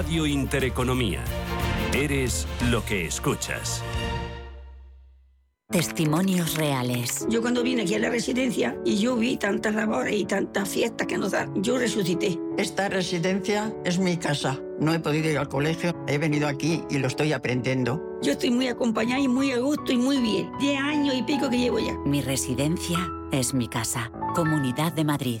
Radio Intereconomía. Eres lo que escuchas. Testimonios reales. Yo cuando vine aquí a la residencia y yo vi tantas labores y tantas fiestas que nos dan, yo resucité. Esta residencia es mi casa. No he podido ir al colegio, he venido aquí y lo estoy aprendiendo. Yo estoy muy acompañada y muy a gusto y muy bien. Diez años y pico que llevo ya. Mi residencia es mi casa. Comunidad de Madrid.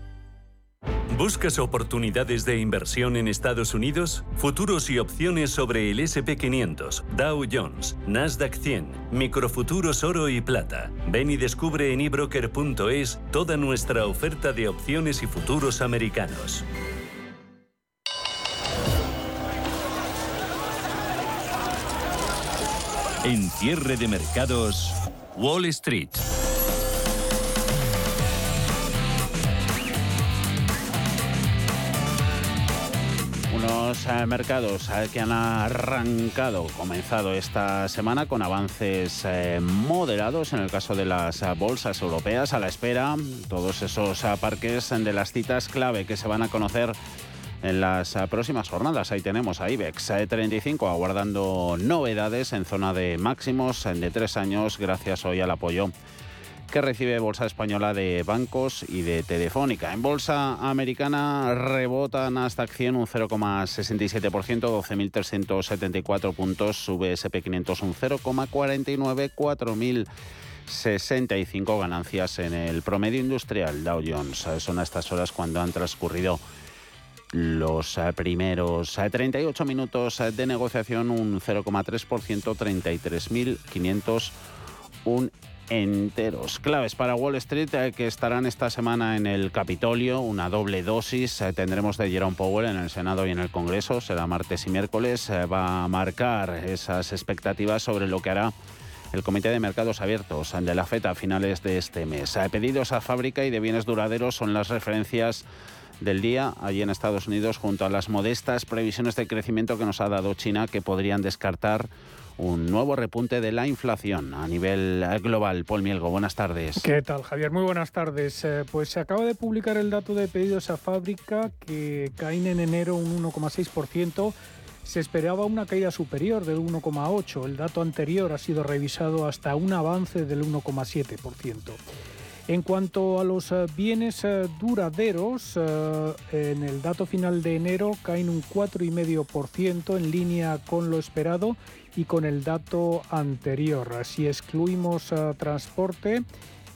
¿Buscas oportunidades de inversión en Estados Unidos? Futuros y opciones sobre el SP500, Dow Jones, Nasdaq 100, microfuturos oro y plata. Ven y descubre en ebroker.es toda nuestra oferta de opciones y futuros americanos. En cierre de mercados, Wall Street. Eh, mercados eh, que han arrancado, comenzado esta semana con avances eh, moderados en el caso de las bolsas europeas, a la espera todos esos parques de las citas clave que se van a conocer en las próximas jornadas. Ahí tenemos a IBEX 35 aguardando novedades en zona de máximos de tres años gracias hoy al apoyo que recibe Bolsa Española de bancos y de Telefónica. En Bolsa Americana rebotan hasta 100 un 0,67%, 12.374 puntos, sube SP500 un 0,49, 4.065 ganancias en el promedio industrial Dow Jones. Son a estas horas cuando han transcurrido los primeros 38 minutos de negociación, un 0,3%, 33.501 enteros. Claves para Wall Street eh, que estarán esta semana en el Capitolio, una doble dosis eh, tendremos de Jerome Powell en el Senado y en el Congreso, será martes y miércoles, eh, va a marcar esas expectativas sobre lo que hará el Comité de Mercados Abiertos de la FED a finales de este mes. Pedidos a fábrica y de bienes duraderos son las referencias del día allí en Estados Unidos junto a las modestas previsiones de crecimiento que nos ha dado China que podrían descartar un nuevo repunte de la inflación a nivel global. Paul Mielgo, buenas tardes. ¿Qué tal, Javier? Muy buenas tardes. Eh, pues se acaba de publicar el dato de pedidos a fábrica que caen en enero un 1,6%. Se esperaba una caída superior del 1,8%. El dato anterior ha sido revisado hasta un avance del 1,7%. En cuanto a los eh, bienes eh, duraderos, en el dato final de enero caen un 4,5% en línea con lo esperado y con el dato anterior. Si excluimos eh, transporte,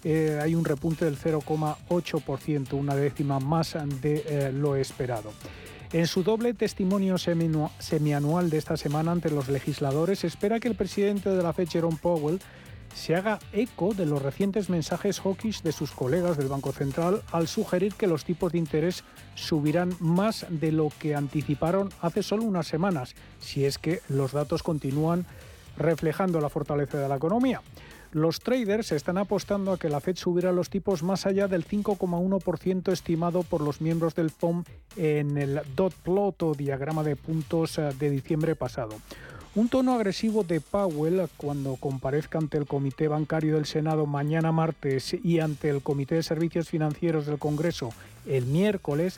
eh, hay un repunte del 0,8%, una décima más de eh, lo esperado. En su doble testimonio semianual de esta semana ante los legisladores, espera que el presidente de la FED, Jerome Powell, se haga eco de los recientes mensajes hawkish de sus colegas del Banco Central al sugerir que los tipos de interés subirán más de lo que anticiparon hace solo unas semanas, si es que los datos continúan reflejando la fortaleza de la economía. Los traders están apostando a que la Fed subirá los tipos más allá del 5,1% estimado por los miembros del FOM en el dot plot o diagrama de puntos eh, de diciembre pasado. Un tono agresivo de Powell cuando comparezca ante el Comité Bancario del Senado mañana martes y ante el Comité de Servicios Financieros del Congreso el miércoles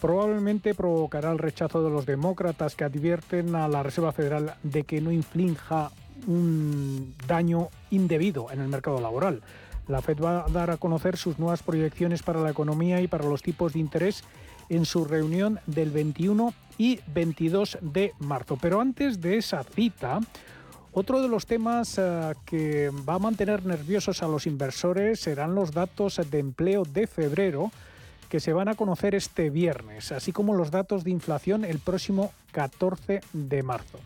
probablemente provocará el rechazo de los demócratas que advierten a la Reserva Federal de que no inflinja un daño indebido en el mercado laboral. La Fed va a dar a conocer sus nuevas proyecciones para la economía y para los tipos de interés en su reunión del 21 y 22 de marzo. Pero antes de esa cita, otro de los temas eh, que va a mantener nerviosos a los inversores serán los datos de empleo de febrero que se van a conocer este viernes, así como los datos de inflación el próximo 14 de marzo.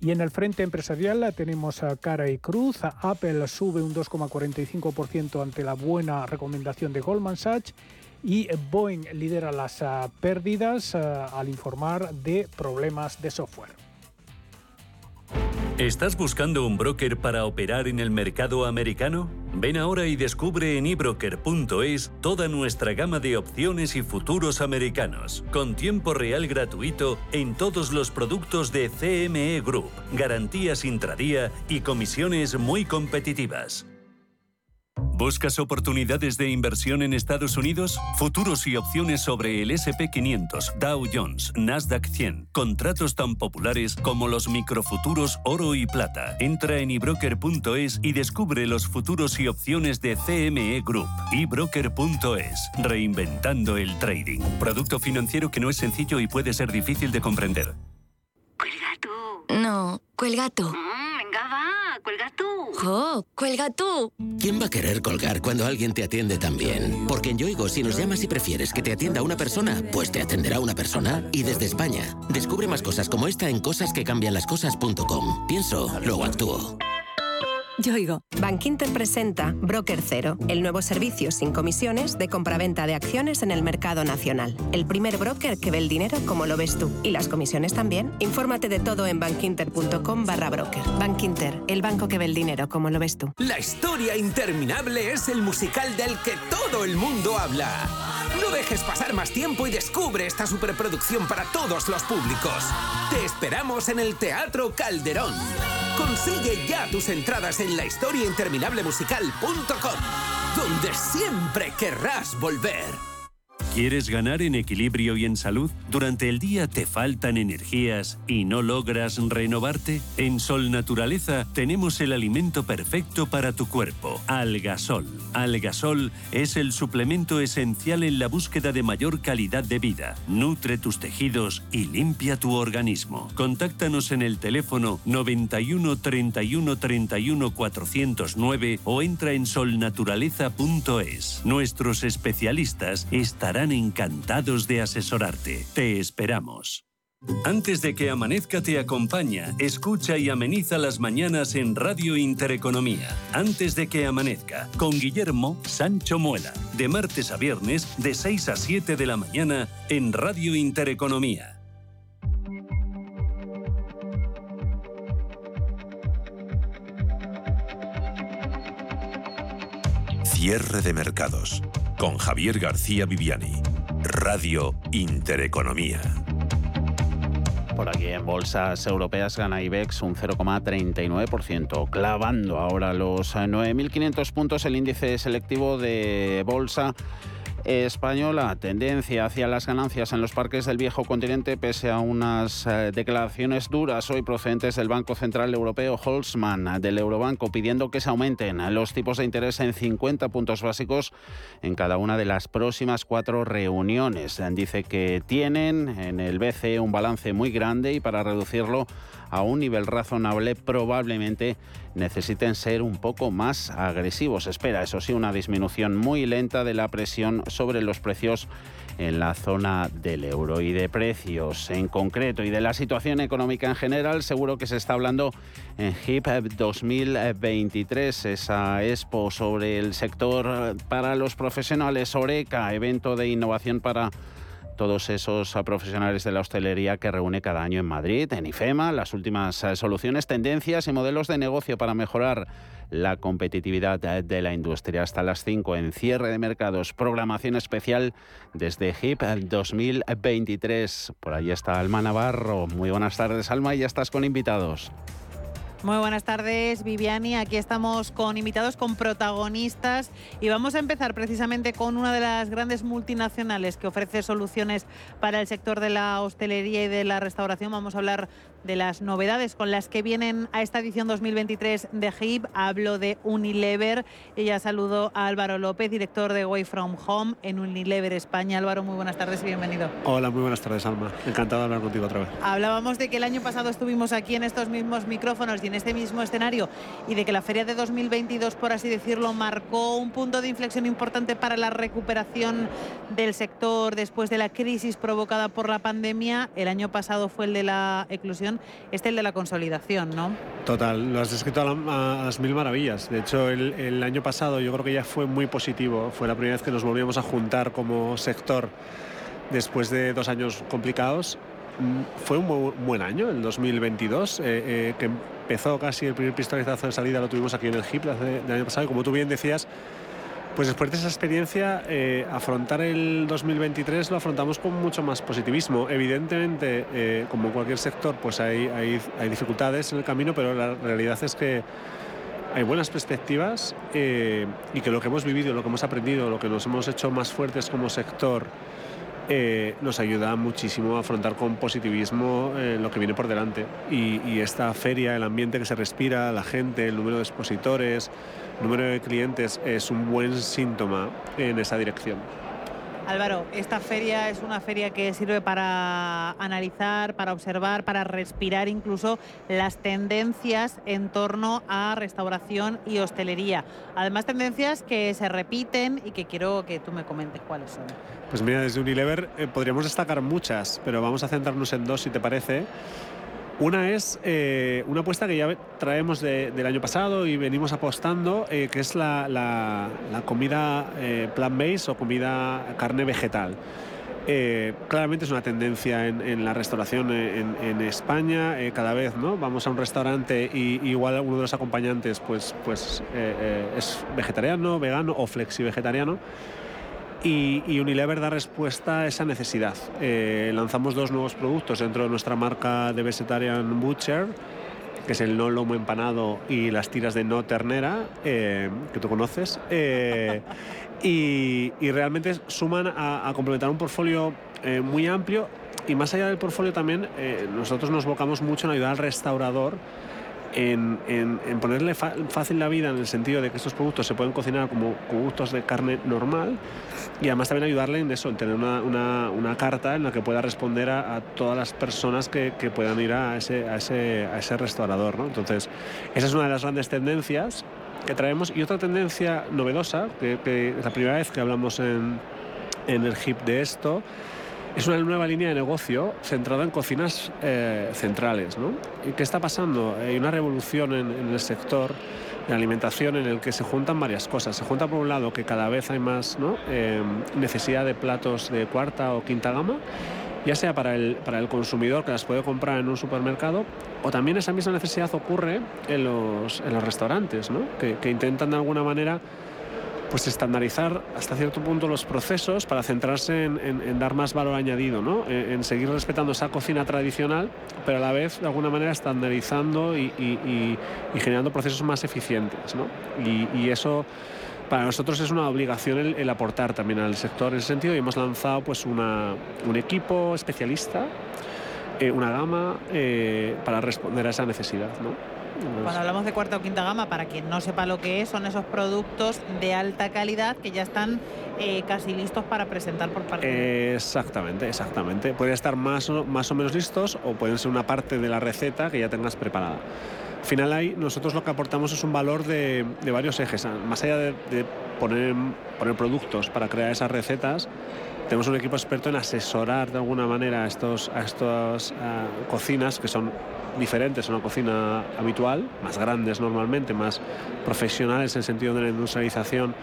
Y en el frente empresarial tenemos a cara y cruz. Apple sube un 2,45% ante la buena recomendación de Goldman Sachs y Boeing lidera las ah, pérdidas ah, al informar de problemas de software. ¿Estás buscando un broker para operar en el mercado americano? Ven ahora y descubre en ebroker.es toda nuestra gama de opciones y futuros americanos, con tiempo real gratuito en todos los productos de CME Group, garantías intradía y comisiones muy competitivas. ¿Buscas oportunidades de inversión en Estados Unidos? Futuros y opciones sobre el SP500, Dow Jones, Nasdaq 100. Contratos tan populares como los microfuturos oro y plata. Entra en ebroker.es y descubre los futuros y opciones de CME Group. ebroker.es. Reinventando el trading. Producto financiero que no es sencillo y puede ser difícil de comprender. Cuelga tú. No, cuelga tú. Mm, venga, va, cuelga tú. ¡Jo! ¡Cuelga tú! ¿Quién va a querer colgar cuando alguien te atiende tan bien? Porque en Yoigo, si nos llamas y prefieres que te atienda una persona, pues te atenderá una persona. Y desde España, descubre más cosas como esta en cosasquecambianlascosas.com. Pienso, luego actúo. Yoigo. Bankinter presenta Broker Cero, el nuevo servicio sin comisiones de compraventa de acciones en el mercado nacional. El primer broker que ve el dinero como lo ves tú. Y las comisiones también. Infórmate de todo en bankinter.com barra broker. Bankinter, el banco que ve el dinero como lo ves tú. La historia interminable es el musical del que todo el mundo habla. No dejes pasar más tiempo y descubre esta superproducción para todos los públicos. Te esperamos en el Teatro Calderón. Consigue ya tus entradas en la donde siempre querrás volver. ¿Quieres ganar en equilibrio y en salud? ¿Durante el día te faltan energías y no logras renovarte? En Sol Naturaleza tenemos el alimento perfecto para tu cuerpo, Algasol. Algasol es el suplemento esencial en la búsqueda de mayor calidad de vida. Nutre tus tejidos y limpia tu organismo. Contáctanos en el teléfono 91 31 31 409 o entra en solnaturaleza.es. Nuestros especialistas estarán encantados de asesorarte. Te esperamos. Antes de que amanezca te acompaña, escucha y ameniza las mañanas en Radio Intereconomía. Antes de que amanezca, con Guillermo Sancho Muela, de martes a viernes, de 6 a 7 de la mañana, en Radio Intereconomía. Cierre de mercados con Javier García Viviani. Radio Intereconomía. Por aquí en bolsas europeas gana IBEX un 0,39%, clavando ahora los 9.500 puntos el índice selectivo de bolsa española, tendencia hacia las ganancias en los parques del viejo continente pese a unas eh, declaraciones duras hoy procedentes del Banco Central Europeo Holzman del Eurobanco pidiendo que se aumenten los tipos de interés en 50 puntos básicos en cada una de las próximas cuatro reuniones. Dice que tienen en el BCE un balance muy grande y para reducirlo a un nivel razonable probablemente necesiten ser un poco más agresivos. Espera, eso sí, una disminución muy lenta de la presión sobre los precios en la zona del euro y de precios en concreto y de la situación económica en general, seguro que se está hablando en HIP 2023, esa expo sobre el sector para los profesionales, Oreca, evento de innovación para todos esos profesionales de la hostelería que reúne cada año en Madrid, en IFEMA, las últimas eh, soluciones, tendencias y modelos de negocio para mejorar la competitividad de la industria. Hasta las 5 en cierre de mercados, programación especial desde HIP 2023. Por ahí está Alma Navarro. Muy buenas tardes, Alma, y ya estás con invitados. Muy buenas tardes, Viviani. Aquí estamos con invitados, con protagonistas y vamos a empezar precisamente con una de las grandes multinacionales que ofrece soluciones para el sector de la hostelería y de la restauración. Vamos a hablar de las novedades con las que vienen a esta edición 2023 de HIP. Hablo de Unilever y ya saludo a Álvaro López, director de Way From Home en Unilever España. Álvaro, muy buenas tardes y bienvenido. Hola, muy buenas tardes, Alma. Encantado de hablar contigo otra vez. Hablábamos de que el año pasado estuvimos aquí en estos mismos micrófonos y en este mismo escenario y de que la feria de 2022, por así decirlo, marcó un punto de inflexión importante para la recuperación del sector después de la crisis provocada por la pandemia. El año pasado fue el de la eclusión, este el de la consolidación, ¿no? Total, lo has descrito a, las mil maravillas. De hecho, el, el año pasado yo creo que ya fue muy positivo. Fue la primera vez que nos volvíamos a juntar como sector después de dos años complicados fue un buen año, el 2022, eh, eh, que empezó casi el primer pistoletazo de salida, lo tuvimos aquí en el HIP del año pasado, y como tú bien decías, pues después de esa experiencia, eh, afrontar el 2023 lo afrontamos con mucho más positivismo. Evidentemente, eh, como cualquier sector, pues hay, hay, dificultades en el camino, pero la realidad es que hay buenas perspectivas eh, y que lo que hemos vivido, lo que hemos aprendido, lo que nos hemos hecho más fuertes como sector, nos ayuda muchísimo a afrontar con positivismo lo que viene por delante. Y, y, esta feria, el ambiente que se respira, la gente, el número de expositores, número de clientes, es un buen síntoma en esa dirección. Álvaro, esta feria es una feria que sirve para analizar, para observar, para respirar incluso las tendencias en torno a restauración y hostelería. Además, tendencias que se repiten y que quiero que tú me comentes cuáles son. Pues mira, desde Unilever eh, podríamos destacar muchas, pero vamos a centrarnos en dos si te parece. Una es eh, una apuesta que ya traemos de, del año pasado y venimos apostando, eh, que es la, comida eh, plant-based o comida carne vegetal. Claramente es una tendencia en, la restauración en, España. Cada vez ¿no? vamos a un restaurante y, igual uno de los acompañantes pues, pues, es vegetariano, vegano o flexi-vegetariano. Y, Unilever da respuesta a esa necesidad. Eh, lanzamos dos nuevos productos dentro de nuestra marca de Vegetarian Butcher, que es el no lomo empanado y las tiras de no ternera, eh, que tú conoces. Eh, y, realmente suman a, complementar un portfolio muy amplio. Y más allá del portfolio también, nosotros nos volcamos mucho en ayudar al restaurador en, en, en, ponerle fácil la vida en el sentido de que estos productos se pueden cocinar como productos de carne normal y además también ayudarle en eso, en tener una, una, carta en la que pueda responder a, todas las personas que, que, puedan ir a ese, a ese, a ese restaurador. ¿no? Entonces, esa es una de las grandes tendencias que traemos y otra tendencia novedosa, que, que es la primera vez que hablamos en, en el HIP de esto, es una nueva línea de negocio centrada en cocinas eh, centrales. ¿no? ¿Y qué está pasando? Hay una revolución en, el sector de alimentación en el que se juntan varias cosas. Se junta por un lado que cada vez hay más eh, necesidad de platos de cuarta o quinta gama, ya sea para el, para el consumidor que las puede comprar en un supermercado, o también esa misma necesidad ocurre en los, en los restaurantes, ¿no? que intentan de alguna manera pues estandarizar hasta cierto punto los procesos para centrarse en, dar más valor añadido, ¿no? En, seguir respetando esa cocina tradicional, pero a la vez de alguna manera estandarizando y, generando procesos más eficientes. ¿no? Y, eso para nosotros es una obligación el, el, aportar también al sector en ese sentido y hemos lanzado pues una, un equipo especialista, eh, una gama eh, para responder a esa necesidad. ¿no? Cuando hablamos de cuarta o quinta gama, para quien no sepa lo que es, son esos productos de alta calidad que ya están eh, casi listos para presentar por parte de... Exactamente, exactamente. Pueden estar más o, más o menos listos o pueden ser una parte de la receta que ya tengas preparada. Al final ahí nosotros lo que aportamos es un valor de, de varios ejes. Más allá de, de poner, poner productos para crear esas recetas, tenemos un equipo experto en asesorar de alguna manera a, estos, a estas uh, cocinas que son diferentes a una cocina habitual, más grandes normalmente, más profesionales en el sentido de la industrialización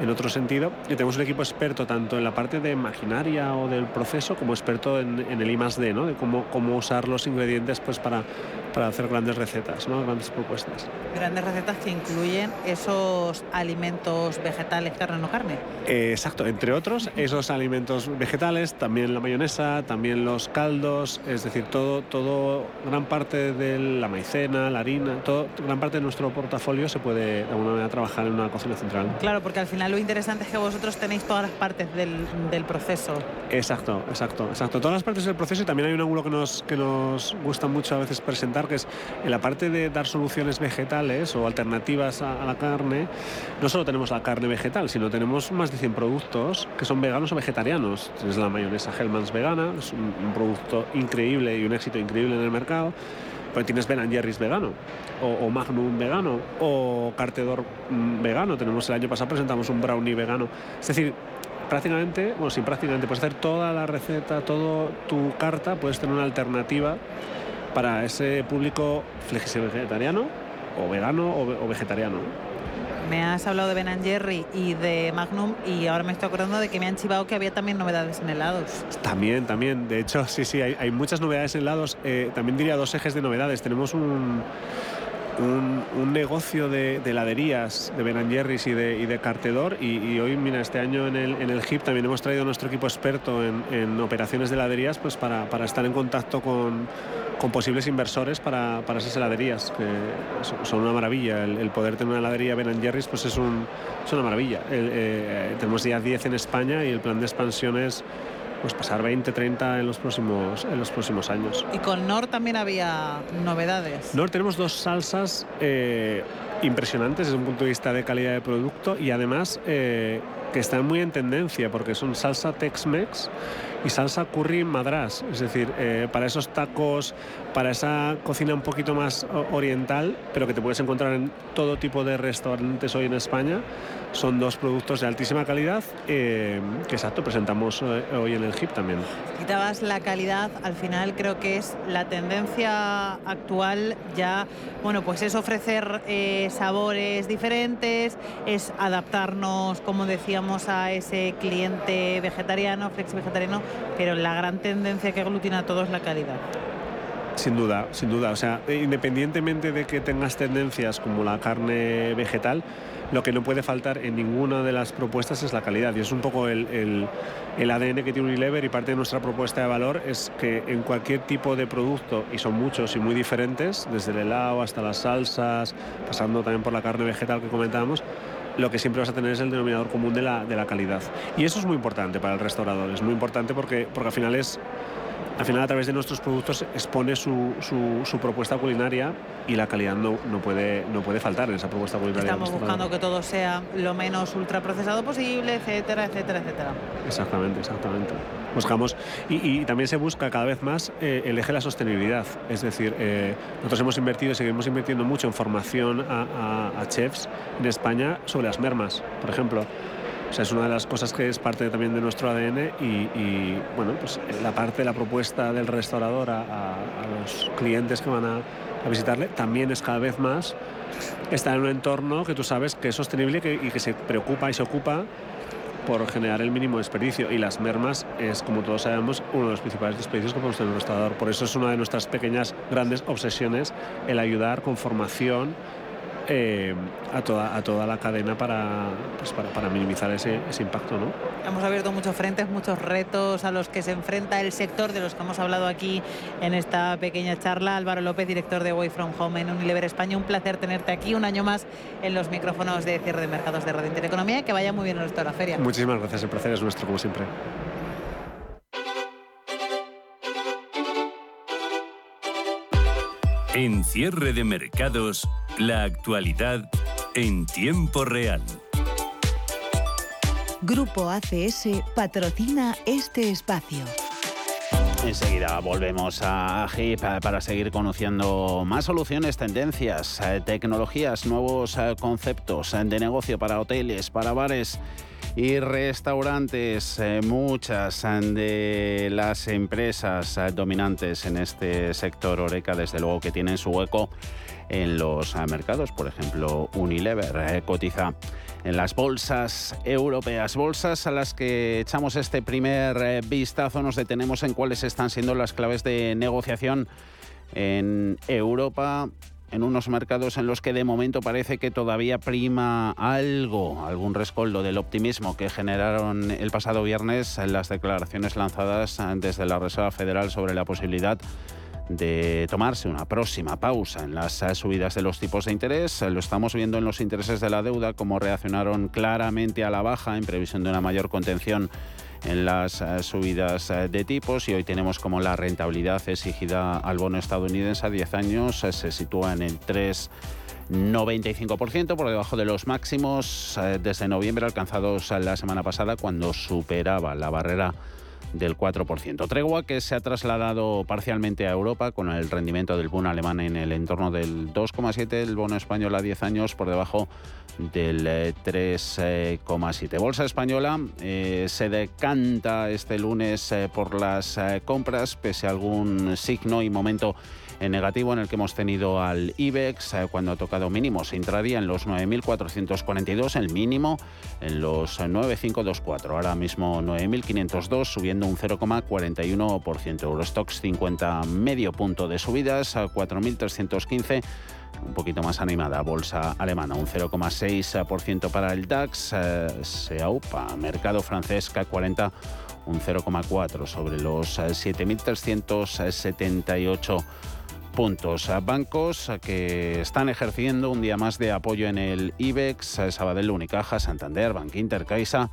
en otro sentido. Y tenemos un equipo experto tanto en la parte de maquinaria o del proceso como experto en, en el I +D, ¿no? de cómo, cómo usar los ingredientes pues, para, para hacer grandes recetas, ¿no? grandes propuestas. Grandes recetas que incluyen esos alimentos vegetales, carne no carne. Eh, exacto, entre otros, esos alimentos vegetales, también la mayonesa, también los caldos, es decir, todo, todo gran parte de la maicena, la harina, todo, gran parte de nuestro portafolio se puede de alguna manera trabajar en una cocina central. Claro, porque al final lo interesante es que vosotros tenéis todas las partes del, proceso. Exacto, exacto, exacto. Todas las partes del proceso y también hay un ángulo que nos, que nos gusta mucho a veces presentar, que es en la parte de dar soluciones vegetales o alternativas a, la carne, no solo tenemos la carne vegetal, sino tenemos más de 100 productos que son veganos o vegetarianos. Es la mayonesa Hellmann's vegana, es un producto increíble y un éxito increíble en el mercado tienes Ben Jerry's vegano, o, Magnum vegano, o Cartedor mm, vegano. Tenemos el año pasado presentamos un brownie vegano. Es decir, prácticamente, bueno, sin prácticamente, puedes hacer toda la receta, toda tu carta, puedes tener una alternativa para ese público vegetariano, o vegano, o vegetariano. Me has hablado de Ben Jerry y de Magnum y ahora me estoy acordando de que me han chivado que había también novedades en helados. También, también. De hecho, sí, sí, hay, muchas novedades en helados. Eh, también diría dos ejes de novedades. Tenemos un, un, un negocio de, de heladerías, de Ben Jerry's y de, y de cartedor. Y, hoy, mira, este año en el, en el HIP también hemos traído a nuestro equipo experto en, operaciones de heladerías pues para, estar en contacto con, posibles inversores para, para esas heladerías, que son, una maravilla. El, poder tener una heladería Ben Jerry's pues es, un, es una maravilla. Eh, tenemos ya 10 en España y el plan de expansión es pues pasar 20, 30 en los próximos, en los próximos años. Y con Nor también había novedades. Nor tenemos dos salsas eh, impresionantes desde un punto de vista de calidad de producto y además eh, que están muy en tendencia porque son salsa Tex-Mex y salsa curry madras, es decir, eh, para esos tacos, para esa cocina un poquito más oriental, pero que te puedes encontrar en todo tipo de restaurantes hoy en España, son dos productos de altísima calidad eh, que exacto presentamos eh, hoy en el HIP también. Quitabas la calidad, al final creo que es la tendencia actual ya, bueno, pues es ofrecer sabores diferentes, es adaptarnos, como decíamos, a ese cliente vegetariano, flexi vegetariano, pero la gran tendencia que aglutina a todo es la calidad. Sin duda, sin duda. O sea, independientemente de que tengas tendencias como la carne vegetal, lo que no puede faltar en ninguna de las propuestas es la calidad. Y es un poco el, el- el ADN que tiene Unilever y parte de nuestra propuesta de valor es que en cualquier tipo de producto, y son muchos y muy diferentes, desde el helado hasta las salsas, pasando también por la carne vegetal que comentábamos, lo que siempre vas a tener es el denominador común de la, de la calidad. Y eso es muy importante para el restaurador, es muy importante porque, porque al final es al final a través de nuestros productos expone su, su- su propuesta culinaria y la calidad no, no, puede, no puede faltar en esa propuesta culinaria. Estamos buscando que todo sea lo menos ultraprocesado posible, etcétera, etcétera, etcétera. Exactamente, exactamente. Buscamos y, y también se busca cada vez más eh, el eje de la sostenibilidad. Es decir, eh, nosotros hemos invertido y seguimos invirtiendo mucho en formación a, a- a chefs en España sobre las mermas, por ejemplo. O sea, es una de las cosas que es parte también de nuestro ADN y, bueno, pues eh, la parte de la propuesta del restaurador a, a- a los clientes que van a, a visitarle también es cada vez más estar en un entorno que tú sabes que es sostenible y que, y que se preocupa y se ocupa por generar el mínimo desperdicio. Y las mermas es, como todos sabemos, uno de los principales desperdicios que podemos tener en un restaurador. Por eso es una de nuestras pequeñas, grandes obsesiones el ayudar con formación eh, a, toda, a toda la cadena para, pues para, para minimizar ese, ese impacto. ¿no? Hemos abierto muchos frentes, muchos retos a los que se enfrenta el sector de los que hemos hablado aquí en esta pequeña charla. Álvaro López, director de Way From Home en Unilever España. Un placer tenerte aquí un año más en los micrófonos de cierre de mercados de Radio Intereconomía. Que vaya muy bien de la feria. Muchísimas gracias, el placer es nuestro, como siempre. En cierre de mercados, la actualidad en tiempo real. Grupo ACS patrocina este espacio. Enseguida volvemos a HIP para seguir conociendo más soluciones, tendencias, eh, tecnologías, nuevos eh, conceptos eh, de negocio para hoteles, para bares y restaurantes. Eh, Muchas de las empresas eh, dominantes en este sector Oreca, desde luego que tienen su hueco en los eh, mercados. Por ejemplo, Unilever cotiza en las bolsas europeas, bolsas a las que echamos este primer vistazo, nos detenemos en cuáles están siendo las claves de negociación en Europa, en unos mercados en los que de momento parece que todavía prima algo, algún rescoldo del optimismo que generaron el pasado viernes las declaraciones lanzadas desde la Reserva Federal sobre la posibilidad de tomarse una próxima pausa en las subidas de los tipos de interés. Lo estamos viendo en los intereses de la deuda, como reaccionaron claramente a la baja en previsión de una mayor contención en las eh, subidas eh, de tipos y hoy tenemos como la rentabilidad exigida al bono estadounidense a 10 años eh, se sitúa en el 3,95% por debajo de los máximos desde noviembre alcanzados la semana pasada cuando superaba la barrera del 4%. Tregua que se ha trasladado parcialmente a Europa con el rendimiento del bono alemán en el entorno del 2,7, el bono español a 10 años por debajo del eh, 3,7. Bolsa española eh, se decanta este lunes eh, por las eh, compras, pese a algún signo y momento en negativo en el que hemos tenido al IBEX eh, cuando ha tocado mínimos intradía en los 9.442, el mínimo en los 9.524, ahora mismo 9.502, subiendo un 0,41%. Eurostox 50 medio punto de subidas a 4.315 un poquito más animada, bolsa alemana, un 0,6% para el DAX, eh, se aupa, mercado francés CAC 40, un 0,4 sobre los 7.378 puntos. Bancos que están ejerciendo un día más de apoyo en el IBEX, Sabadell, Unicaja, Santander, Bank Inter, Caixa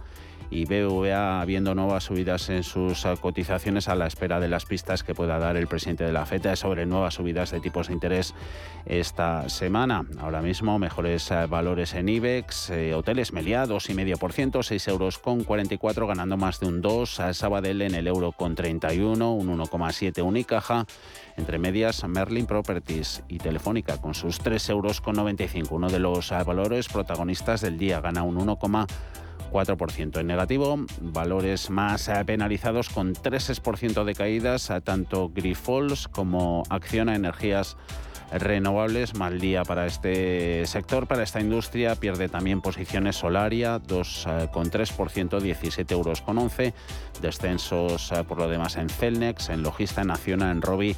y BVA viendo nuevas subidas en sus cotizaciones a la espera de las pistas que pueda dar el presidente de la FED sobre nuevas subidas de tipos de interés esta semana. Ahora mismo mejores eh, valores en IBEX, eh, hoteles Meliá 2,5%, 6 euros con 44, ganando más de un 2, Sabadell en el euro con 31, un 1,7 Unicaja. Entre medias, Merlin Properties y Telefónica con sus 3 euros con 95. Uno de los eh, valores protagonistas del día gana un 1, 4% en negativo, valores más eh, penalizados con 3% de caídas, a tanto Grifols como Acción a Energías renovables, mal día para este sector, para esta industria, pierde también posiciones Solaria, 2,3%, 17 euros con 11, descensos eh, por lo demás en Celnex, en Logista, en Acciona, en Robi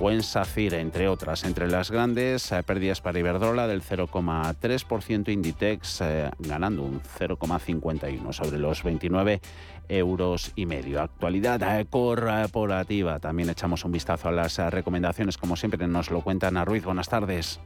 o en SACIR, entre otras. Entre las grandes, eh, pérdidas para Iberdrola del 0,3%, Inditex eh, ganando un 0,51 sobre los 29 euros y medio. Actualidad eh, corporativa. También echamos un vistazo a las recomendaciones, como siempre nos lo cuenta Ana Ruiz. Buenas tardes.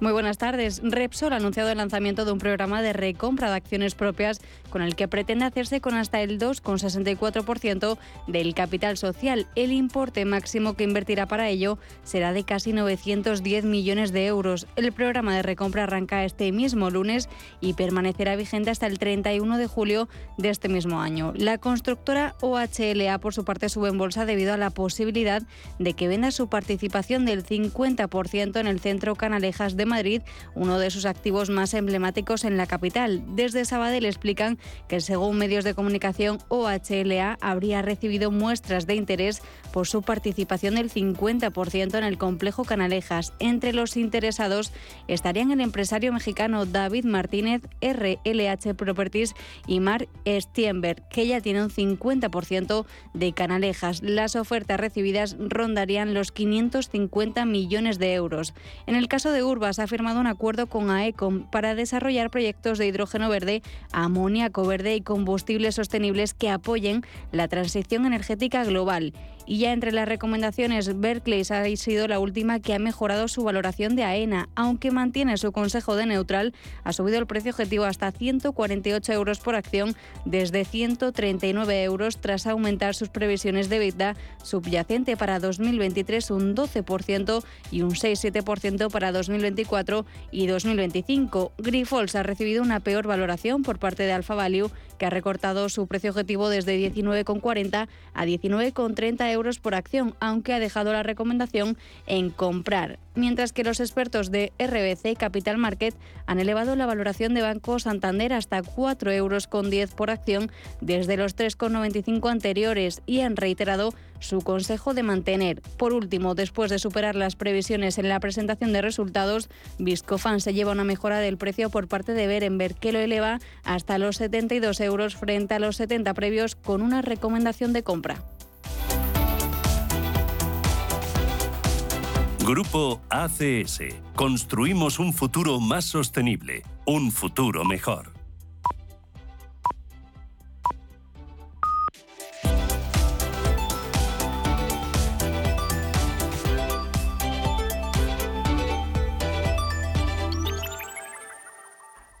Muy buenas tardes. Repsol ha anunciado el lanzamiento de un programa de recompra de acciones propias con el que pretende hacerse con hasta el 2,64% del capital social. El importe máximo que invertirá para ello será de casi 910 millones de euros. El programa de recompra arranca este mismo lunes y permanecerá vigente hasta el 31 de julio de este mismo año. La constructora OHLA, por su parte, sube en bolsa debido a la posibilidad de que venda su participación del 50% en el centro Canalejas de Madrid, uno de sus activos más emblemáticos en la capital. Desde Sabadell explican que según medios de comunicación, OHLA habría recibido muestras de interés por su participación del 50% en el complejo Canalejas. Entre los interesados estarían el empresario mexicano David Martínez, RLH Properties y Mark Stienberg, que ya tiene un 50% de Canalejas. Las ofertas recibidas rondarían los 550 millones de euros. En el caso de Urbas, ha firmado un acuerdo con AECOM para desarrollar proyectos de hidrógeno verde, amoníaco verde y combustibles sostenibles que apoyen la transición energética global. Y ya entre las recomendaciones, Berkeley ha sido la última que ha mejorado su valoración de AENA, aunque mantiene su consejo de neutral, ha subido el precio objetivo hasta 148 euros por acción desde 139 euros tras aumentar sus previsiones de EBITDA subyacente para 2023 un 12% y un 6,7% para 2024 y 2025. Grifols ha recibido una peor valoración por parte de Alfa Value, que ha recortado su precio objetivo desde 19,40 a 19,30 euros euros por acción, aunque ha dejado la recomendación en comprar. Mientras que los expertos de RBC Capital Market han elevado la valoración de Banco Santander hasta 4,10 euros con 10 por acción desde los 3,95 anteriores y han reiterado su consejo de mantener. Por último, después de superar las previsiones en la presentación de resultados, Viscofan se lleva una mejora del precio por parte de Berenberg, que lo eleva hasta los 72 euros frente a los 70 previos con una recomendación de compra. Grupo ACS. Construimos un futuro más sostenible, un futuro mejor.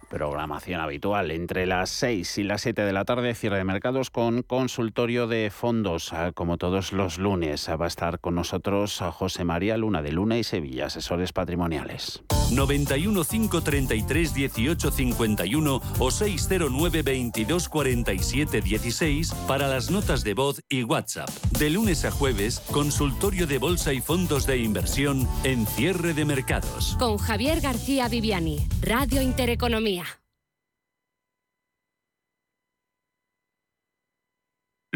Programación habitual entre las 6 y las 7 de la tarde, cierre de mercados con consultorio de fondos, ah, como todos los lunes. Ah, va a estar con nosotros ah, José María Luna de Luna y Sevilla, asesores patrimoniales. 91 533 18 51 o 609 22 47 16 para las notas de voz y WhatsApp. De lunes a jueves, consultorio de bolsa y fondos de inversión en cierre de mercados. Con Javier García Viviani, Radio Intereconomía.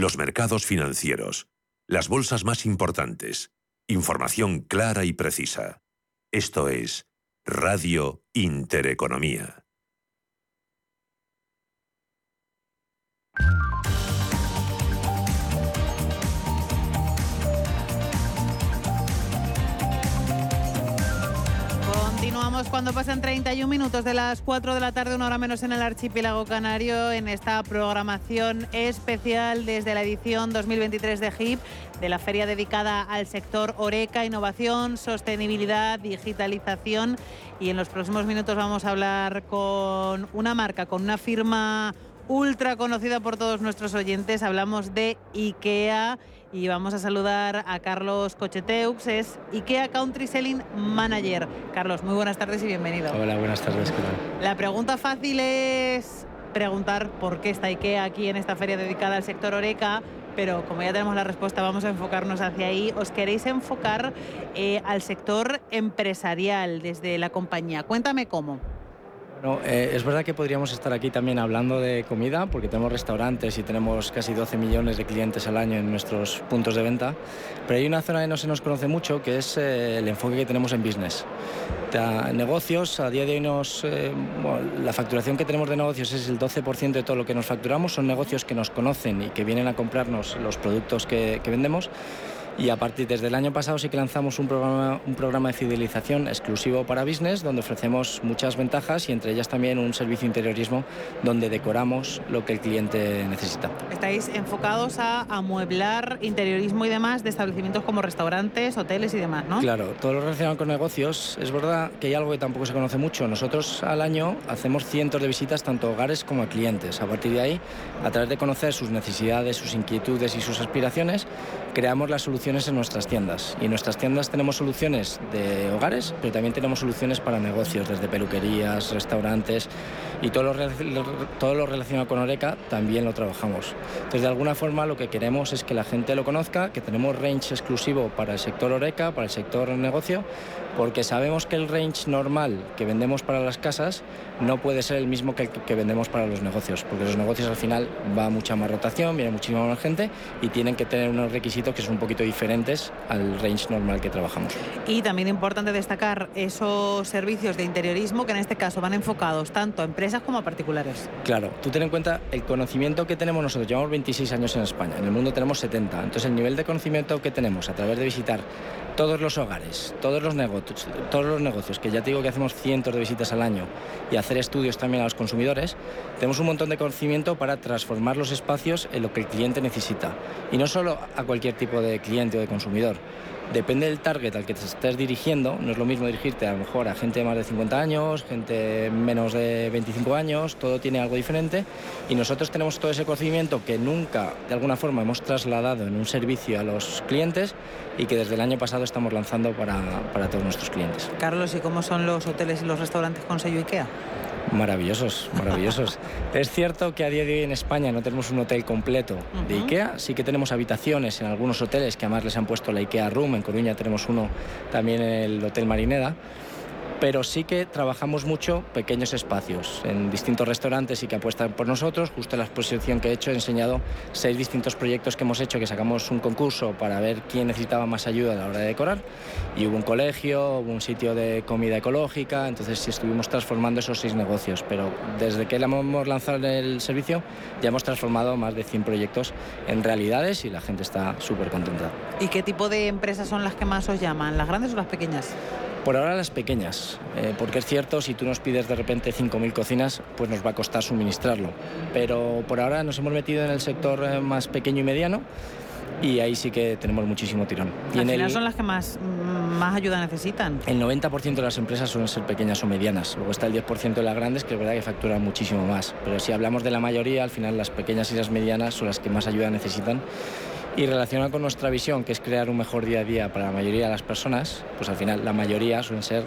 Los mercados financieros. Las bolsas más importantes. Información clara y precisa. Esto es Radio Intereconomía. Saludamos cuando pasan 31 minutos de las 4 de la tarde, una hora menos en el archipiélago canario, en esta programación especial desde la edición 2023 de HIP, de la feria dedicada al sector Oreca, innovación, sostenibilidad, digitalización. Y en los próximos minutos vamos a hablar con una marca, con una firma ultra conocida por todos nuestros oyentes. Hablamos de IKEA y vamos a saludar a Carlos Cocheteux, es IKEA Country Selling Manager. Carlos, muy buenas tardes y bienvenido. Hola, buenas tardes, ¿qué tal? La pregunta fácil es preguntar por qué está IKEA aquí en esta feria dedicada al sector Oreca, pero como ya tenemos la respuesta, vamos a enfocarnos hacia ahí. ¿Os queréis enfocar eh, al sector empresarial desde la compañía? Cuéntame cómo. Eh, es verdad que podríamos estar aquí también hablando de comida, porque tenemos restaurantes y tenemos casi 12 millones de clientes al año en nuestros puntos de venta, pero hay una zona que no se nos conoce mucho, que es eh, el enfoque que tenemos en business. Negocios, a día de hoy eh, la facturación que tenemos de negocios es el 12% de todo lo que nos facturamos, son negocios que nos conocen y que vienen a comprarnos los productos que vendemos y a partir desde el año pasado sí que lanzamos un programa, un programa de fidelización exclusivo para business donde ofrecemos muchas ventajas y entre ellas también un servicio interiorismo donde decoramos lo que el cliente necesita. Estáis enfocados a amueblar interiorismo y demás de establecimientos como restaurantes, hoteles y demás, ¿no? Claro, todo lo relacionado con negocios. Es verdad que hay algo que tampoco se conoce mucho. Nosotros al año hacemos cientos de visitas tanto a hogares como a clientes. A partir de ahí, a través de conocer sus necesidades, sus inquietudes y sus aspiraciones, creamos las soluciones en nuestras tiendas. Y en nuestras tiendas tenemos soluciones de hogares, pero también tenemos soluciones para negocios, desde peluquerías, restaurantes y todo lo, todo lo relacionado con Oreca también lo trabajamos. Entonces, de alguna forma lo que queremos es que la gente lo conozca, que tenemos range exclusivo para el sector Oreca, para el sector negocio, porque sabemos que el range normal que vendemos para las casas no puede ser el mismo que que vendemos para los negocios, porque los negocios al final va mucha más rotación, viene muchísima más gente y tienen que tener unos requisitos que son un poquito diferentes al range normal que trabajamos. Y también importante destacar esos servicios de interiorismo que en este caso van enfocados tanto a empresas como a particulares. Claro, tú ten en cuenta el conocimiento que tenemos nosotros, llevamos 26 años en España, en el mundo tenemos 70, entonces el nivel de conocimiento que tenemos a través de visitar todos los hogares, todos los negocios, todos los negocios, que ya te digo que hacemos cientos de visitas al año y hacer estudios también a los consumidores, tenemos un montón de conocimiento para transformar los espacios en lo que el cliente necesita. Y no solo a cualquier tipo de cliente o de consumidor, depende del target al que te estés dirigiendo, no es lo mismo dirigirte a lo mejor a gente de más de 50 años, gente menos de 25 años, todo tiene algo diferente y nosotros tenemos todo ese conocimiento que nunca de alguna forma hemos trasladado en un servicio a los clientes y que desde el año pasado estamos lanzando para, para todos nuestros clientes. Carlos, ¿y cómo son los hoteles y los restaurantes con sello IKEA? Maravillosos, maravillosos. es cierto que a día de hoy en España no tenemos un hotel completo de IKEA, sí que tenemos habitaciones en algunos hoteles que además les han puesto la IKEA Room, en Coruña tenemos uno también en el Hotel Marineda pero sí que trabajamos mucho pequeños espacios en distintos restaurantes y que apuestan por nosotros. Justo en la exposición que he hecho he enseñado seis distintos proyectos que hemos hecho, que sacamos un concurso para ver quién necesitaba más ayuda a la hora de decorar. Y hubo un colegio, hubo un sitio de comida ecológica, entonces sí estuvimos transformando esos seis negocios. Pero desde que hemos lanzado el servicio ya hemos transformado más de 100 proyectos en realidades y la gente está súper contenta. ¿Y qué tipo de empresas son las que más os llaman, las grandes o las pequeñas? Por ahora las pequeñas, eh, porque es cierto, si tú nos pides de repente 5.000 cocinas, pues nos va a costar suministrarlo. Pero por ahora nos hemos metido en el sector eh, más pequeño y mediano y ahí sí que tenemos muchísimo tirón. Y Al final son las que más, mm, más ayuda necesitan. El 90% de las empresas suelen ser pequeñas o medianas. Luego está el 10% de las grandes, que es verdad que facturan muchísimo más. Pero si hablamos de la mayoría, al final las pequeñas y las medianas son las que más ayuda necesitan y relacionado con nuestra visión, que es crear un mejor día a día para la mayoría de las personas, pues al final la mayoría suelen ser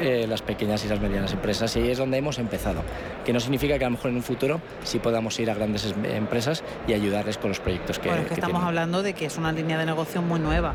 eh, las pequeñas y las medianas empresas y ahí es donde hemos empezado, que no significa que a lo mejor en un futuro sí podamos ir a grandes empresas y ayudarles con los proyectos que, bueno, es que, estamos hablando de que es una línea de negocio muy nueva.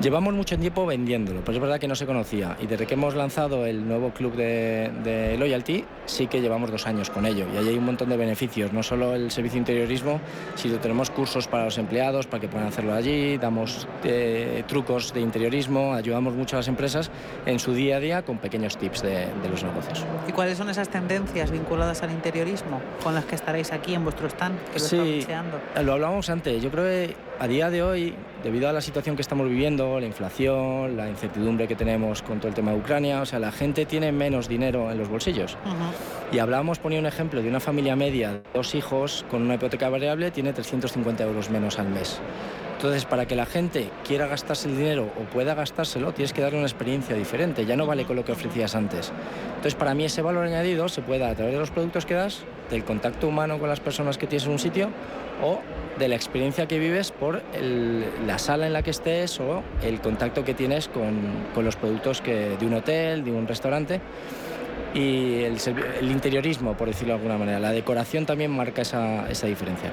Llevamos mucho tiempo vendiéndolo, pero es verdad que no se conocía. Y desde que hemos lanzado el nuevo club de, Loyalty, sí que llevamos dos años con ello. Y ahí hay un montón de beneficios, no solo el servicio de interiorismo, sino tenemos cursos para los empleados para que puedan hacerlo allí, damos eh, trucos de interiorismo, ayudamos mucho a las empresas en su día a día con pequeños tips de, los negocios. ¿Y cuáles son esas tendencias vinculadas al interiorismo con las que estaréis aquí en vuestro stand? Que lo sí, lo hablábamos antes. Yo creo que a día de hoy, debido a la situación que estamos viviendo, la inflación, la incertidumbre que tenemos con todo el tema de Ucrania. O sea, la gente tiene menos dinero en los bolsillos. Y hablábamos, ponía un ejemplo de una familia media, de dos hijos, con una hipoteca variable, tiene 350 euros menos al mes. Entonces, para que la gente quiera gastarse el dinero o pueda gastárselo, tienes que darle una experiencia diferente. Ya no vale con lo que ofrecías antes. Entonces, para mí ese valor añadido se puede dar a través de los productos que das, del contacto humano con las personas que tienes en un sitio o de la experiencia que vives por el- la sala en la que estés o el contacto que tienes con, con los productos que, de un hotel, de un restaurante y el, el interiorismo, por decirlo de alguna manera. La decoración también marca esa, esa diferencia.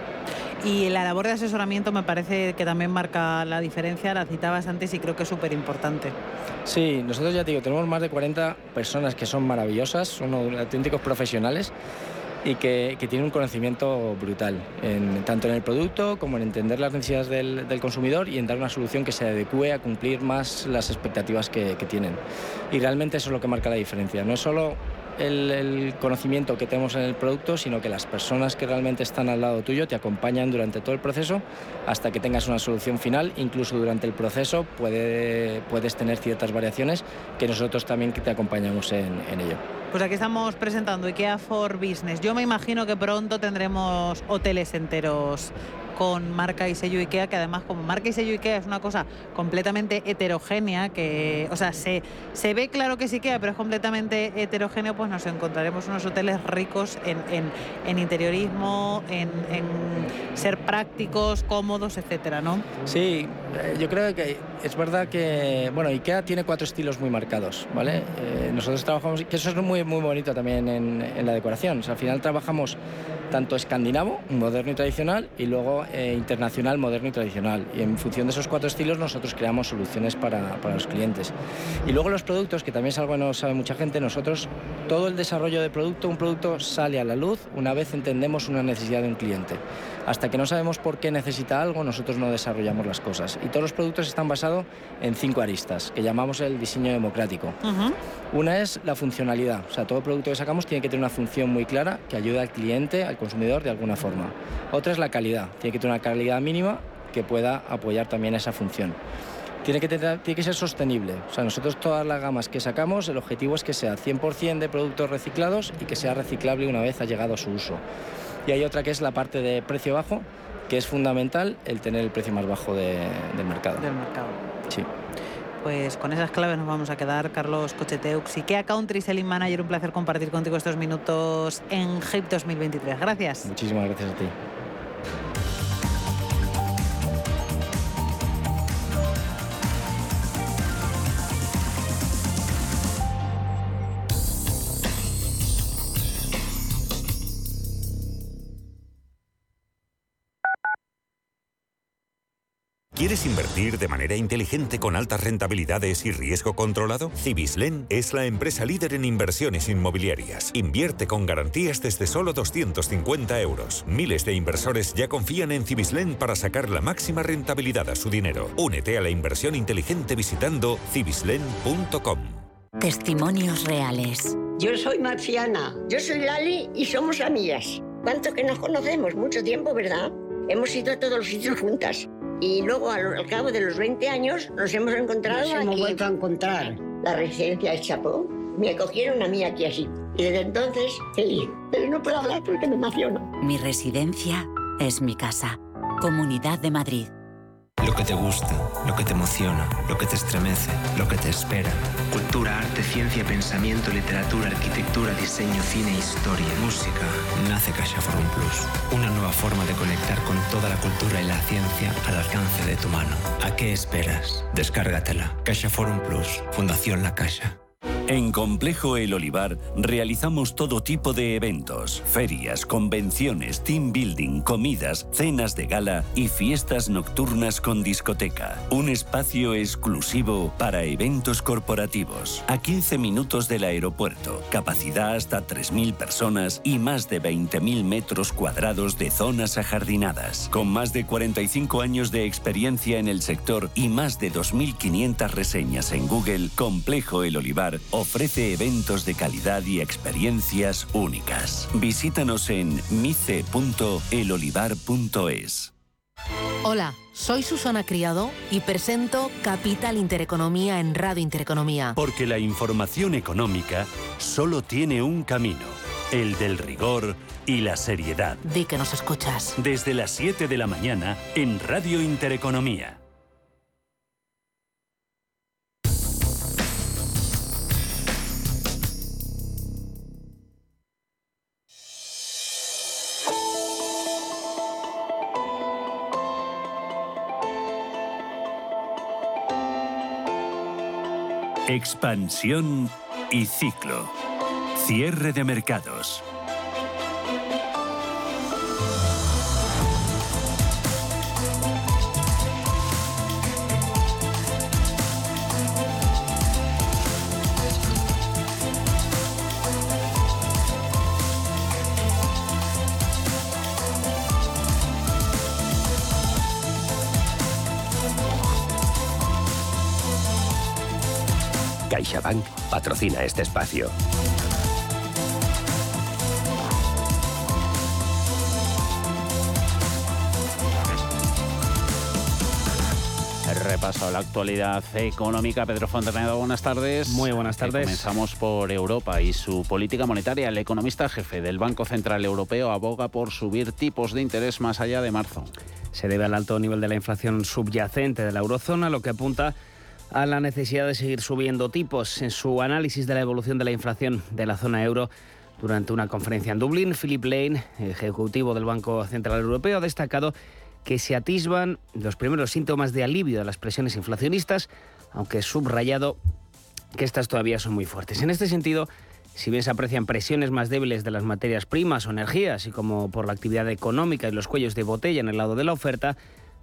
Y la labor de asesoramiento me parece que también marca la diferencia, la citabas antes y creo que es súper importante. Sí, nosotros ya te digo, tenemos más de 40 personas que son maravillosas, son auténticos profesionales y que, que tienen un conocimiento brutal, tanto en el producto como en entender las necesidades del, consumidor y en dar una solución que se adecue a cumplir más las expectativas que, que tienen. Y realmente eso es lo que marca la diferencia. No es solo el, conocimiento que tenemos en el producto, sino que las personas que realmente están al lado tuyo te acompañan durante todo el proceso hasta que tengas una solución final. Incluso durante el proceso puede- puedes tener ciertas variaciones que nosotros también te acompañamos en ello. Pues aquí estamos presentando IKEA for Business. Yo me imagino que pronto tendremos hoteles enteros con marca y sello IKEA, que además como marca y sello IKEA es una cosa completamente heterogénea, que, o sea, se, se ve claro que es IKEA, pero es completamente heterogéneo, pues nos encontraremos unos hoteles ricos en, en- en interiorismo, en, ser prácticos, cómodos, etcétera, ¿no? Sí, eh, yo creo que es verdad que, bueno, IKEA tiene cuatro estilos muy marcados, ¿vale? Eh, nosotros trabajamos, que eso es muy, muy bonito también en, en la decoración, o sea, al final trabajamos tanto escandinavo, moderno y tradicional, y luego eh, internacional, moderno y tradicional. Y en función de esos cuatro estilos nosotros creamos soluciones para, para los clientes. Y luego los productos, que también es algo que no sabe mucha gente, nosotros todo el desarrollo de producto, un producto sale a la luz una vez entendemos una necesidad de un cliente. Hasta que no sabemos por qué necesita algo, nosotros no desarrollamos las cosas. Y todos los productos están basados en cinco aristas, que llamamos el diseño democrático. Una es la funcionalidad, o sea, todo producto que sacamos tiene que tener una función muy clara que ayude al cliente, al consumidor de alguna forma. Otra es la calidad, tiene que tener una calidad mínima que pueda apoyar también esa función. Tiene que, tener- tiene que ser sostenible, o sea, nosotros todas las gamas que sacamos, el objetivo es que sea 100% de productos reciclados y que sea reciclable una vez ha llegado a su uso. Y hay otra que es la parte de precio bajo, que es fundamental el tener el precio más bajo de- del mercado. Del mercado. Sí. Pues con esas claves nos vamos a quedar. Carlos Cocheteux, IKEA Country Selling Manager, un placer compartir contigo estos minutos en HIP 2023. Gracias. Muchísimas gracias a ti. ¿Quieres invertir de manera inteligente con altas rentabilidades y riesgo controlado? Cibislen es la empresa líder en inversiones inmobiliarias. Invierte con garantías desde solo 250 euros. Miles de inversores ya confían en Cibislen para sacar la máxima rentabilidad a su dinero. Únete a la inversión inteligente visitando cibislen.com. Testimonios reales. Yo soy Marciana. Yo soy Lali y somos amigas. ¿Cuánto que nos conocemos? Mucho tiempo, ¿verdad? Hemos ido a todos los sitios juntas. Y luego, al, al cabo de los 20 años, nos hemos encontrado Nos hemos aquí. vuelto a encontrar. La residencia del Chapó. Me acogieron a mí aquí así. Y desde entonces, feliz. Pero no puedo hablar porque me emociono. Mi residencia es mi casa. Comunidad de Madrid. Lo que te gusta, lo que te emociona, lo que te estremece, lo que te espera. Cultura, arte, ciencia, pensamiento, literatura, arquitectura, diseño, cine, historia, música. Nace Caixa Forum Plus. Una nueva forma de conectar con toda la cultura y la ciencia al alcance de tu mano. ¿A qué esperas? Descárgatela. Caixa Forum Plus. Fundación La Caixa. En Complejo El Olivar realizamos todo tipo de eventos, ferias, convenciones, team building, comidas, cenas de gala y fiestas nocturnas con discoteca. Un espacio exclusivo para eventos corporativos. A 15 minutos del aeropuerto, capacidad hasta 3.000 personas y más de 20.000 metros cuadrados de zonas ajardinadas. Con más de 45 años de experiencia en el sector y más de 2.500 reseñas en Google, Complejo El Olivar ofrece eventos de calidad y experiencias únicas. Visítanos en mice.elolivar.es. Hola, soy Susana Criado y presento Capital Intereconomía en Radio Intereconomía. Porque la información económica solo tiene un camino, el del rigor y la seriedad. Di que nos escuchas. Desde las 7 de la mañana en Radio Intereconomía. Expansión y ciclo. Cierre de mercados. CaixaBank patrocina este espacio. Repaso a la actualidad económica. Pedro Fontanedo, buenas tardes. Muy buenas tardes. Comenzamos por Europa y su política monetaria. El economista jefe del Banco Central Europeo aboga por subir tipos de interés más allá de marzo. Se debe al alto nivel de la inflación subyacente de la eurozona, lo que apunta a la necesidad de seguir subiendo tipos. En su análisis de la evolución de la inflación de la zona euro durante una conferencia en Dublín, Philip Lane, ejecutivo del Banco Central Europeo, ha destacado que se atisban los primeros síntomas de alivio de las presiones inflacionistas, aunque subrayado que estas todavía son muy fuertes. En este sentido, si bien se aprecian presiones más débiles de las materias primas o energía, así como por la actividad económica y los cuellos de botella en el lado de la oferta,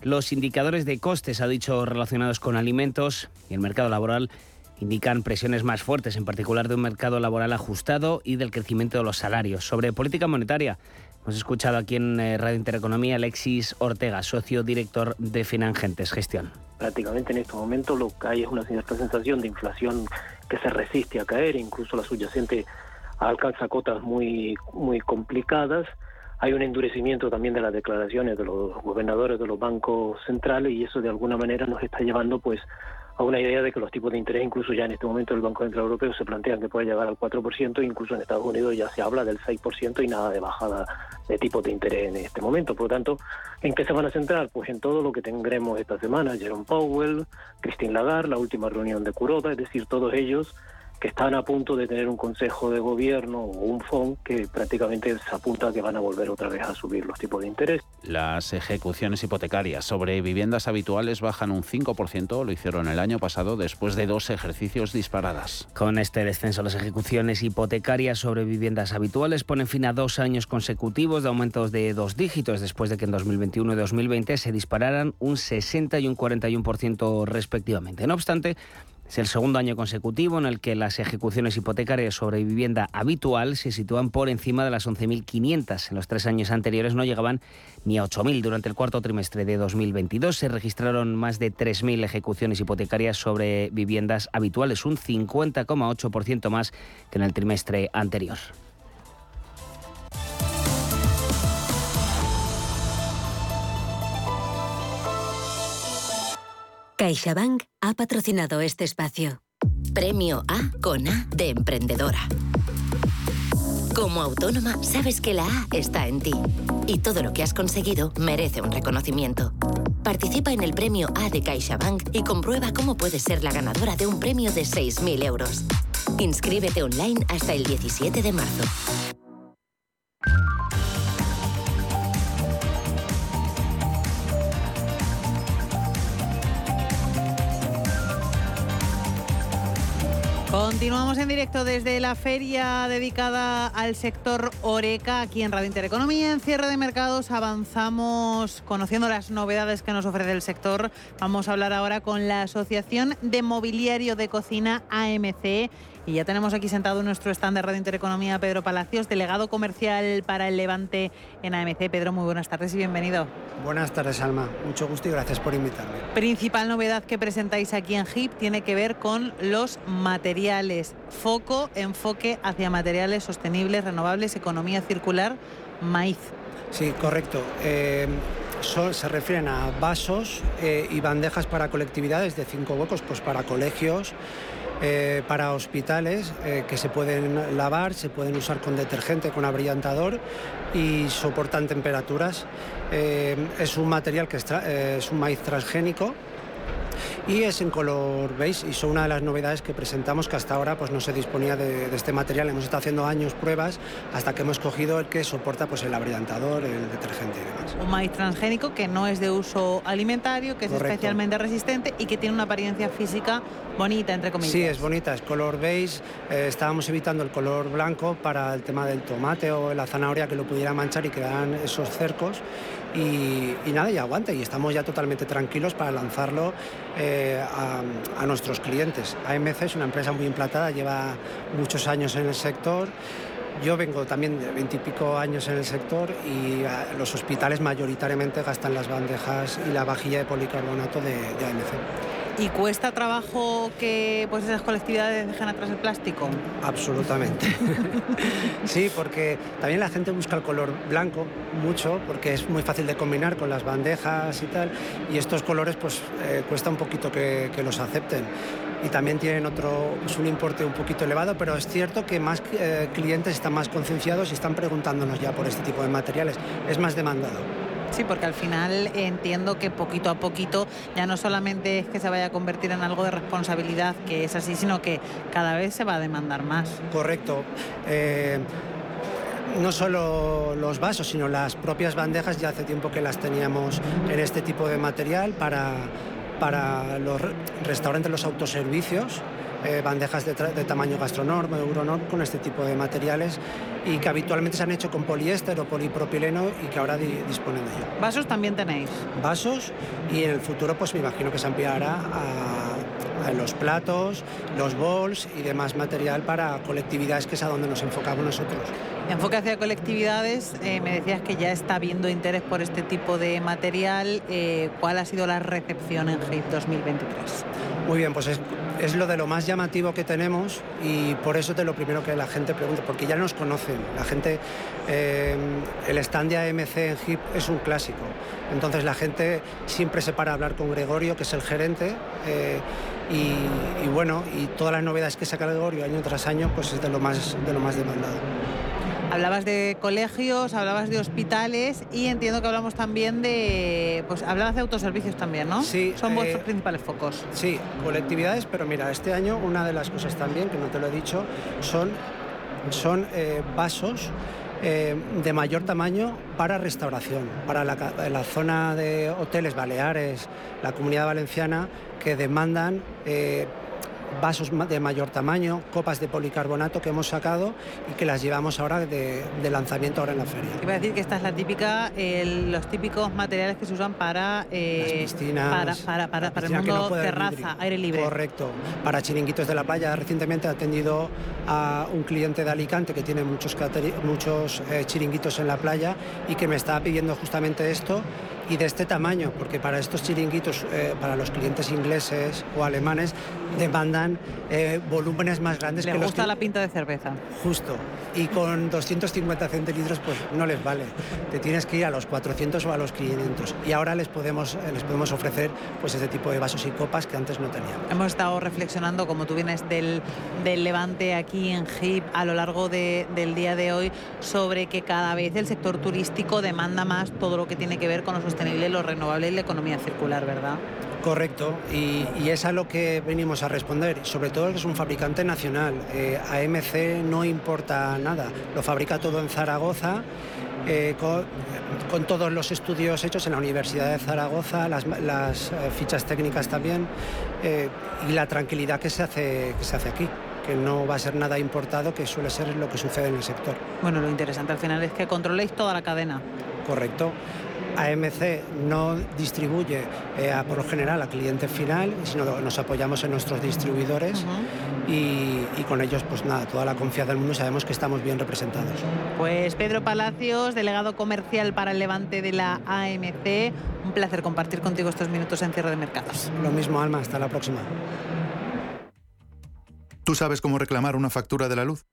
los indicadores de costes, ha dicho, relacionados con alimentos y el mercado laboral, indican presiones más fuertes, en particular de un mercado laboral ajustado y del crecimiento de los salarios. Sobre política monetaria, hemos escuchado aquí en eh, Radio Intereconomía Alexis Ortega, socio director de Finangentes Gestión. Prácticamente en este momento lo que hay es una cierta sensación de inflación que se resiste a caer, incluso la subyacente alcanza cotas muy, muy complicadas hay un endurecimiento también de las declaraciones de los gobernadores de los bancos centrales y eso de alguna manera nos está llevando pues a una idea de que los tipos de interés, incluso ya en este momento el Banco Central Europeo se plantean que puede llegar al 4%, incluso en Estados Unidos ya se habla del 6% y nada de bajada de tipos de interés en este momento. Por lo tanto, ¿en qué se van a centrar? Pues en todo lo que tendremos esta semana, Jerome Powell, Christine Lagarde, la última reunión de Kuroda, es decir, todos ellos que están a punto de tener un consejo de gobierno o un FON que prácticamente se apunta a que van a volver otra vez a subir los tipos de interés. Las ejecuciones hipotecarias sobre viviendas habituales bajan un 5%, lo hicieron el año pasado después de dos ejercicios disparadas. Con este descenso, las ejecuciones hipotecarias sobre viviendas habituales ponen fin a dos años consecutivos de aumentos de dos dígitos después de que en 2021 y 2020 se dispararan un 60 y un 41% respectivamente. No obstante, es el segundo año consecutivo en el que las ejecuciones hipotecarias sobre vivienda habitual se sitúan por encima de las 11.500. En los tres años anteriores no llegaban ni a 8.000. Durante el cuarto trimestre de 2022 se registraron más de 3.000 ejecuciones hipotecarias sobre viviendas habituales, un 50,8% más que en el trimestre anterior. CaixaBank ha patrocinado este espacio. Premio A con A de emprendedora. Como autónoma, sabes que la A está en ti y todo lo que has conseguido merece un reconocimiento. Participa en el premio A de CaixaBank y comprueba cómo puedes ser la ganadora de un premio de 6.000 euros. Inscríbete online hasta el 17 de marzo. Continuamos en directo desde la feria dedicada al sector Oreca aquí en Radio Intereconomía. En cierre de mercados avanzamos conociendo las novedades que nos ofrece el sector. Vamos a hablar ahora con la Asociación de Mobiliario de Cocina AMC y ya tenemos aquí sentado en nuestro stand de Radio Intereconomía Pedro Palacios, delegado comercial para el Levante en AMC. Pedro, muy buenas tardes y bienvenido. Buenas tardes, Alma. Mucho gusto y gracias por invitarme. Principal novedad que presentáis aquí en HIP tiene que ver con los materiales. Foco, enfoque hacia materiales sostenibles, renovables, economía circular, maíz. Sí, correcto. Eh, se refieren a vasos eh, y bandejas para colectividades de cinco huecos, pues para colegios, eh, para hospitales eh, que se pueden lavar, se pueden usar con detergente, con abrillantador y soportan temperaturas. es un material que es un maíz transgénico y es en color beige y son una de las novedades que presentamos que hasta ahora pues no se disponía de, este material. Hemos estado haciendo años pruebas hasta que hemos cogido el que soporta pues el abrillantador, el detergente y demás. Un maíz transgénico que no es de uso alimentario, que es especialmente resistente y que tiene una apariencia física bonita, entre comillas. Sí, es bonita, es color beige. Eh, estábamos evitando el color blanco para el tema del tomate o la zanahoria que lo pudiera manchar y quedaran esos cercos y, nada, y aguanta y estamos ya totalmente tranquilos para lanzarlo eh, a, nuestros clientes. AMC es una empresa muy implantada, lleva muchos años en el sector. Yo vengo también de veintipico años en el sector y ah, los hospitales mayoritariamente gastan las bandejas y la vajilla de policarbonato de AMC. ¿Y cuesta trabajo que pues, esas colectividades dejen atrás el plástico? Absolutamente. sí, porque también la gente busca el color blanco mucho, porque es muy fácil de combinar con las bandejas y tal, y estos colores pues eh, cuesta un poquito que, los acepten. Y también tienen otro, pues, un importe un poquito elevado, pero es cierto que más eh, clientes están más concienciados y están preguntándonos ya por este tipo de materiales. Es más demandado. Sí, porque al final entiendo que poquito a poquito ya no solamente es que se vaya a convertir en algo de responsabilidad, que es así, sino que cada vez se va a demandar más. Correcto. Eh, no solo los vasos, sino las propias bandejas, ya hace tiempo que las teníamos en este tipo de material para, para los restaurantes, los autoservicios eh, bandejas de, tamaño gastronorm o euronorm con este tipo de materiales y que habitualmente se han hecho con poliéster o polipropileno y que ahora disponen de ello. ¿Vasos también tenéis? Vasos y en el futuro pues me imagino que se ampliará a, los platos, los bowls y demás material para colectividades que es a donde nos enfocamos nosotros. Enfoque hacia colectividades, eh, me decías que ya está habiendo interés por este tipo de material. Eh, ¿Cuál ha sido la recepción en HIP 2023? Muy bien, pues es es lo de lo más llamativo que tenemos y por eso es lo primero que la gente pregunta, porque ya nos conocen. La gente, eh, el stand de AMC en HIP es un clásico. Entonces la gente siempre se para a hablar con Gregorio, que es el gerente, eh, y, bueno, y todas las novedades que saca Gregorio año tras año, pues es de lo más, de lo más demandado. Hablabas de colegios, hablabas de hospitales y entiendo que hablamos también de, pues hablabas de autoservicios también, ¿no? Sí. Son vuestros eh, principales focos. Sí, colectividades, pero mira, este año una de las cosas también, que no te lo he dicho, son, son eh, vasos eh, de mayor tamaño para restauración, para la, la, zona de hoteles baleares, la comunidad valenciana, que demandan vasos de mayor tamaño, copas de policarbonato que hemos sacado y que las llevamos ahora de, lanzamiento ahora en la feria. Iba a decir que esta es la típica, los típicos materiales que se usan para eh, piscinas, para, para, para, el mundo terraza, aire libre. Correcto, para chiringuitos de la playa. Recientemente he atendido a un cliente de Alicante que tiene muchos, muchos eh, chiringuitos en la playa y que me estaba pidiendo justamente esto y de este tamaño, porque para estos chiringuitos, eh, para los clientes ingleses o alemanes, demandan eh, volúmenes más grandes que gusta los gusta la pinta de cerveza. Justo. Y con 250 centilitros, pues no les vale. Te tienes que ir a los 400 o a los 500. Y ahora les podemos, eh, les podemos ofrecer pues ese tipo de vasos y copas que antes no teníamos. Hemos estado reflexionando, como tú vienes del, del Levante aquí en HIP a lo largo del día de hoy, sobre que cada vez el sector turístico demanda más todo lo que tiene que ver con los sostenible, lo renovable y la economía circular, ¿verdad? Correcto, y, es a lo que venimos a responder. Sobre todo que es un fabricante nacional. Eh, AMC no importa nada, lo fabrica todo en Zaragoza. Eh, con, todos los estudios hechos en la Universidad de Zaragoza, las, eh, fichas técnicas también, y la tranquilidad que se, hace, que se hace aquí que no va a ser nada importado, que suele ser lo que sucede en el sector. Bueno, lo interesante al final es que controléis toda la cadena. Correcto. AMC no distribuye eh, por lo general a cliente final, sino nos apoyamos en nuestros distribuidores y, con ellos, pues nada, toda la confianza del mundo sabemos que estamos bien representados. Pues Pedro Palacios, delegado comercial para el Levante de la AMC, un placer compartir contigo estos minutos en cierre de mercados. Lo mismo, Alma, hasta la próxima. ¿Tú sabes cómo reclamar una factura de la luz?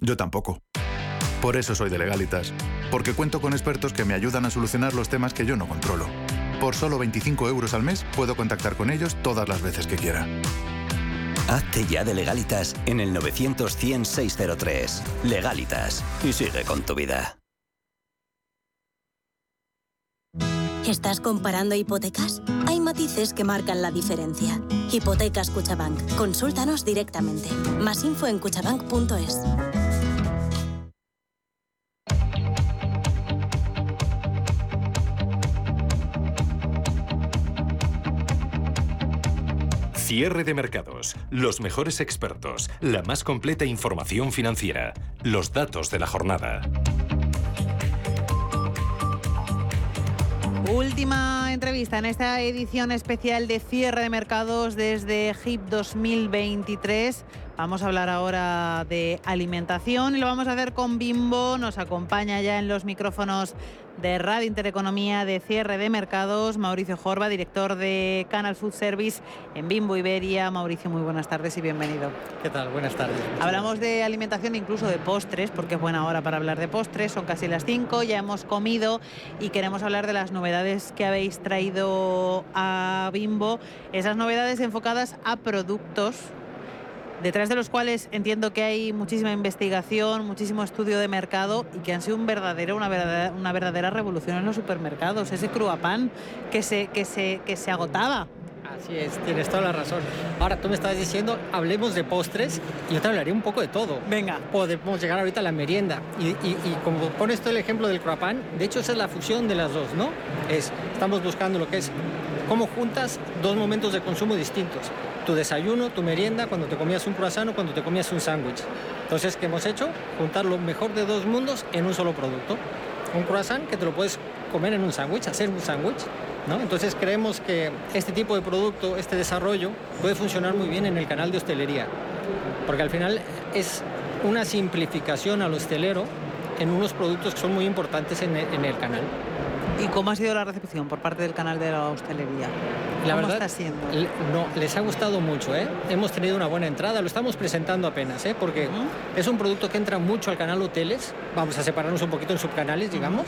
Yo tampoco. Por eso soy de Legalitas porque cuento con expertos que me ayudan a solucionar los temas que yo no controlo. Por solo 25 euros al mes puedo contactar con ellos todas las veces que quiera. Hazte ya de legalitas en el 900 100 603. Legalitas. Y sigue con tu vida. ¿Estás comparando hipotecas? Hay matices que marcan la diferencia. Hipotecas Cuchabank. Consúltanos directamente. Más info en cuchabank.es. Cierre de mercados, los mejores expertos, la más completa información financiera, los datos de la jornada. Última entrevista en esta edición especial de cierre de mercados desde HIP 2023. Vamos a hablar ahora de alimentación y lo vamos a hacer con Bimbo. Nos acompaña ya en los micrófonos de Radio Intereconomía de cierre de mercados, Mauricio Jorba, director de Canal Food Service en Bimbo Iberia. Mauricio, muy buenas tardes y bienvenido. ¿Qué tal? Buenas tardes. Hablamos de alimentación, incluso de postres, porque es buena hora para hablar de postres. Son casi las 5, ya hemos comido y queremos hablar de las novedades que habéis traído a Bimbo. Esas novedades enfocadas a productos detrás de los cuales entiendo que hay muchísima investigación, muchísimo estudio de mercado y que han sido una, verdadera, revolución en los supermercados. Ese cruapán que se agotaba. Así es, tienes toda la razón. Ahora tú me estabas diciendo, hablemos de postres y yo te hablaré un poco de todo. Venga. Podemos llegar ahorita a la merienda. Y, y, y como pones tú el ejemplo del croissant, de hecho esa es la fusión de las dos, ¿no? Es, estamos buscando lo que es cómo juntas dos momentos de consumo distintos. Tu desayuno, tu merienda, cuando te comías un croissant o cuando te comías un sándwich. Entonces, ¿qué hemos hecho? Juntar lo mejor de dos mundos en un solo producto. Un croissant que te lo puedes comer en un sándwich, hacer un sándwich. ¿No? Entonces creemos que este tipo de producto, este desarrollo, puede funcionar muy bien en el canal de hostelería. Porque al final es una simplificación al hostelero en unos productos que son muy importantes en el, en el canal. ¿Y cómo ha sido la recepción por parte del canal de la hostelería? La ¿Cómo verdad, está siendo? No, les ha gustado mucho, ¿eh? Hemos tenido una buena entrada, lo estamos presentando apenas, ¿eh? Porque es un producto que entra mucho al canal hoteles, vamos a separarnos un poquito en subcanales, digamos,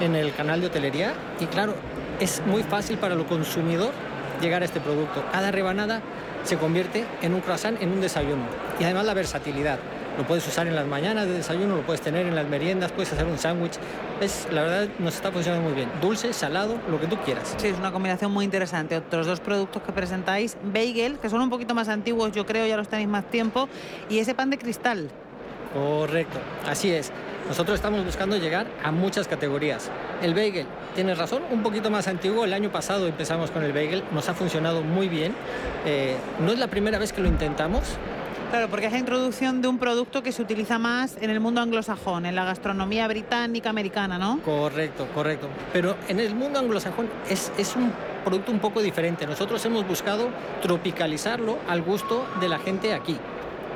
en el canal de hotelería, y claro, es muy fácil para el consumidor llegar a este producto. Cada rebanada se convierte en un croissant, en un desayuno. Y además la versatilidad. Lo puedes usar en las mañanas de desayuno, lo puedes tener en las meriendas, puedes hacer un sándwich. Es, la verdad nos está funcionando muy bien. Dulce, salado, lo que tú quieras. Sí, es una combinación muy interesante. Otros dos productos que presentáis, bagel, que son un poquito más antiguos, yo creo, ya los tenéis más tiempo, y ese pan de cristal. Correcto, así es. Nosotros estamos buscando llegar a muchas categorías. El bagel, tienes razón, un poquito más antiguo. El año pasado empezamos con el bagel, nos ha funcionado muy bien. Eh, no es la primera vez que lo intentamos. Claro, porque es la introducción de un producto que se utiliza más en el mundo anglosajón, en la gastronomía británica, americana, ¿no? Correcto, correcto. Pero en el mundo anglosajón es, es un producto un poco diferente. Nosotros hemos buscado tropicalizarlo al gusto de la gente aquí.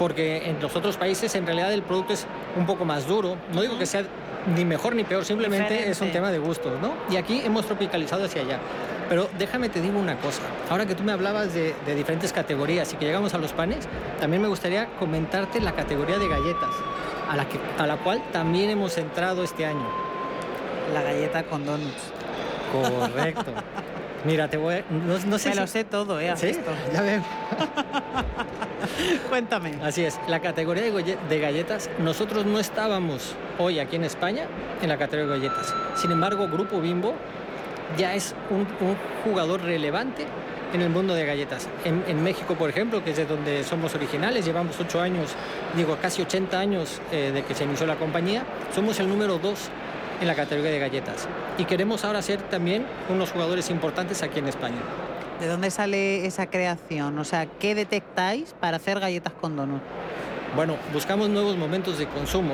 Porque en los otros países en realidad el producto es un poco más duro. No digo que sea ni mejor ni peor, simplemente Diferente. es un tema de gustos, ¿no? Y aquí hemos tropicalizado hacia allá. Pero déjame te digo una cosa. Ahora que tú me hablabas de, de diferentes categorías y que llegamos a los panes, también me gustaría comentarte la categoría de galletas, a la, que, a la cual también hemos entrado este año. La galleta con donuts. Correcto. Mira, te voy a... No, no sé Me si- lo sé todo, ¿eh? ¿Sí? Esto. Ya veo. Cuéntame. Así es, la categoría de, galletas, nosotros no estábamos hoy aquí en España en la categoría de galletas. Sin embargo, Grupo Bimbo ya es un, un jugador relevante en el mundo de galletas. En, en México, por ejemplo, que es de donde somos originales, llevamos ocho años, digo, casi 80 años eh, de que se inició la compañía, somos el número dos en la categoría de galletas. Y queremos ahora ser también unos jugadores importantes aquí en España. ¿De dónde sale esa creación? O sea, ¿qué detectáis para hacer galletas con donuts? Bueno, buscamos nuevos momentos de consumo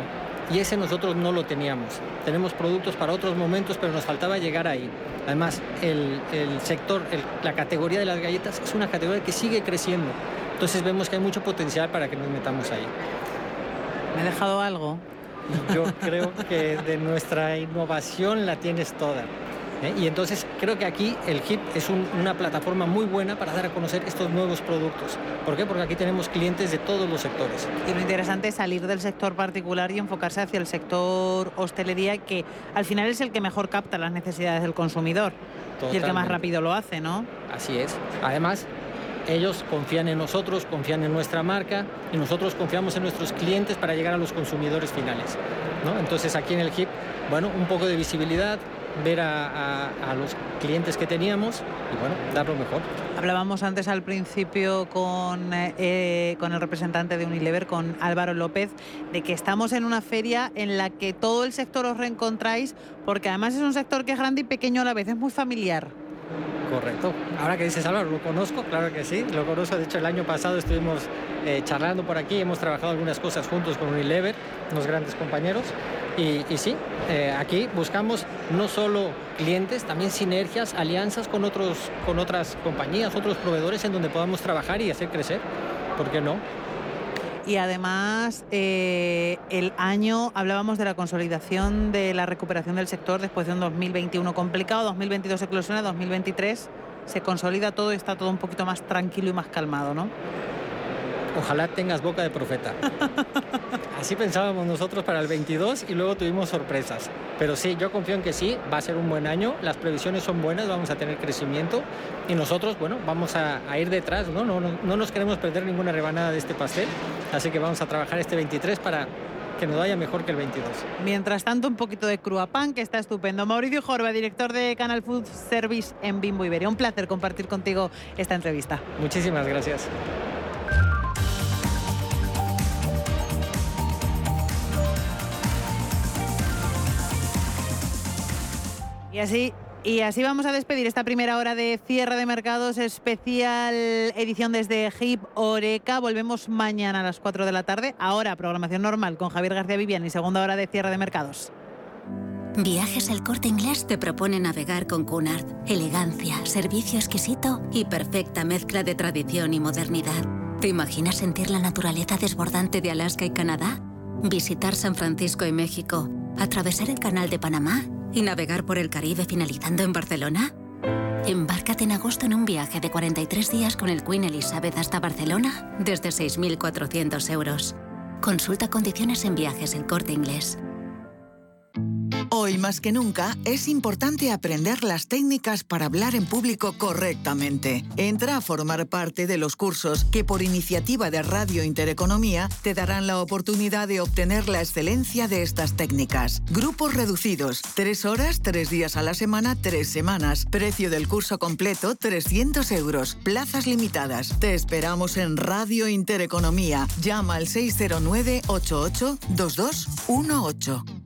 y ese nosotros no lo teníamos. Tenemos productos para otros momentos, pero nos faltaba llegar ahí. Además, el, el sector, el- la categoría de las galletas es una categoría que sigue creciendo. Entonces vemos que hay mucho potencial para que nos metamos ahí. ¿Me he dejado algo? Yo creo que de nuestra innovación la tienes toda. ¿eh? Y entonces creo que aquí el HIP es una plataforma muy buena para dar a conocer estos nuevos productos. ¿Por qué? Porque aquí tenemos clientes de todos los sectores. Y lo interesante es salir del sector particular y enfocarse hacia el sector hostelería, que al final es el que mejor capta las necesidades del consumidor. Y el que más rápido lo hace, ¿no? Así es. Además, ellos confían en nosotros, confían en nuestra marca y nosotros confiamos en nuestros clientes para llegar a los consumidores finales. ¿no? Entonces aquí en el HIP, bueno, un poco de visibilidad, ver a, los clientes que teníamos y bueno, dar lo mejor. Hablábamos antes al principio con, eh, con el representante de Unilever, con Álvaro López, de que estamos en una feria en la que todo el sector os reencontráis, porque además es un sector que es grande y pequeño a la vez, es muy familiar. Correcto. Ahora que dices Álvaro, lo conozco, claro que sí, lo conozco. De hecho, el año pasado estuvimos eh, charlando por aquí, hemos trabajado algunas cosas juntos con Unilever, unos grandes compañeros. Y, sí, eh, aquí buscamos no solo clientes, también sinergias, alianzas con, otros, con otras compañías, otros proveedores en donde podamos trabajar y hacer crecer. ¿Por qué no? Y además eh, el año hablábamos de la consolidación de la recuperación del sector después de un 2021 complicado, 2022 eclosiona, 2023 se consolida todo y está todo un poquito más tranquilo y más calmado, ¿no? Ojalá tengas boca de profeta. Así pensábamos nosotros para el 22 y luego tuvimos sorpresas. Pero sí, yo confío en que sí, va a ser un buen año, las previsiones son buenas, vamos a tener crecimiento y nosotros, bueno, vamos a, ir detrás, ¿no? ¿no? No nos queremos perder ninguna rebanada de este pastel, así que vamos a trabajar este 23 para que nos vaya mejor que el 22. Mientras tanto, un poquito de Cruapan, que está estupendo. Mauricio Jorba, director de Canal Food Service en Bimbo Iberia. Un placer compartir contigo esta entrevista. Muchísimas gracias. Y así, y así vamos a despedir esta primera hora de cierre de mercados especial edición desde HIP Oreca. Volvemos mañana a las 4 de la tarde. Ahora programación normal con Javier García Vivian y segunda hora de cierre de mercados. Viajes El Corte Inglés te propone navegar con Cunard. Elegancia, servicio exquisito y perfecta mezcla de tradición y modernidad. ¿Te imaginas sentir la naturaleza desbordante de Alaska y Canadá? Visitar San Francisco y México, atravesar el Canal de Panamá y navegar por el Caribe finalizando en Barcelona? Embárcate en agosto en un viaje de 43 días con el Queen Elizabeth hasta Barcelona desde 6.400 euros. Consulta condiciones en viajes el corte inglés. Hoy más que nunca es importante aprender las técnicas para hablar en público correctamente. Entra a formar parte de los cursos que por iniciativa de Radio Intereconomía te darán la oportunidad de obtener la excelencia de estas técnicas. Grupos reducidos, tres horas, tres días a la semana, tres semanas. Precio del curso completo, 300 euros. Plazas limitadas. Te esperamos en Radio Intereconomía. Llama al 609 88 2218.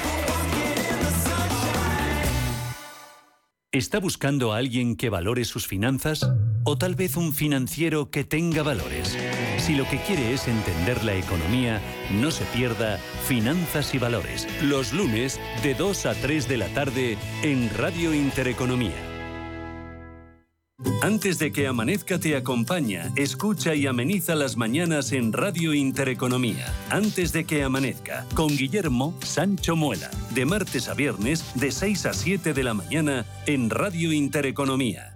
¿Está buscando a alguien que valore sus finanzas? ¿O tal vez un financiero que tenga valores? Si lo que quiere es entender la economía, no se pierda Finanzas y Valores, los lunes de 2 a 3 de la tarde en Radio Intereconomía. Antes de que amanezca te acompaña, escucha y ameniza las mañanas en Radio Intereconomía. Antes de que amanezca, con Guillermo Sancho Muela, de martes a viernes de 6 a 7 de la mañana en Radio Intereconomía.